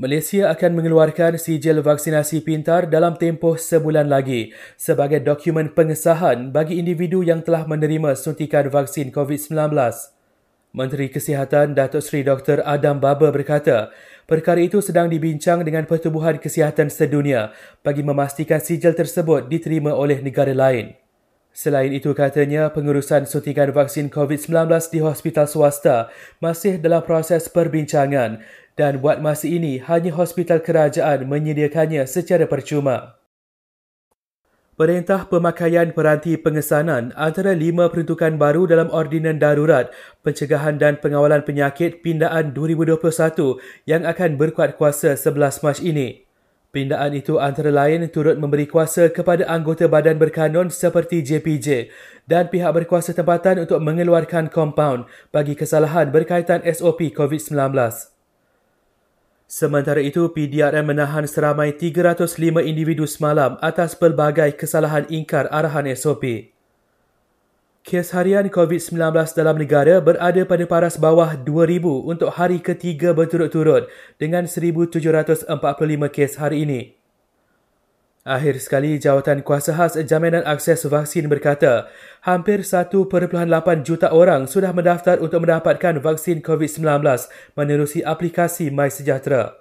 Malaysia akan mengeluarkan sijil vaksinasi pintar dalam tempoh sebulan lagi sebagai dokumen pengesahan bagi individu yang telah menerima suntikan vaksin COVID-19. Menteri Kesihatan Datuk Seri Dr. Adam Baba berkata, perkara itu sedang dibincang dengan Pertubuhan Kesihatan Sedunia bagi memastikan sijil tersebut diterima oleh negara lain. Selain itu katanya pengurusan suntikan vaksin COVID-19 di hospital swasta masih dalam proses perbincangan dan buat masa ini hanya hospital kerajaan menyediakannya secara percuma. Perintah pemakaian peranti pengesanan antara lima peruntukan baru dalam Ordinan Darurat Pencegahan dan Pengawalan Penyakit Pindaan 2021 yang akan berkuat kuasa 11 Mac ini. Pindaan itu antara lain turut memberi kuasa kepada anggota badan berkanun seperti JPJ dan pihak berkuasa tempatan untuk mengeluarkan kompaun bagi kesalahan berkaitan SOP COVID-19. Sementara itu, PDRM menahan seramai 305 individu semalam atas pelbagai kesalahan ingkar arahan SOP. Kes harian COVID-19 dalam negara berada pada paras bawah 2,000 untuk hari ketiga berturut-turut dengan 1,745 kes hari ini. Akhir sekali, Jawatan Kuasa Khas Jaminan Akses Vaksin berkata, hampir 1.8 juta orang sudah mendaftar untuk mendapatkan vaksin COVID-19 menerusi aplikasi MySejahtera.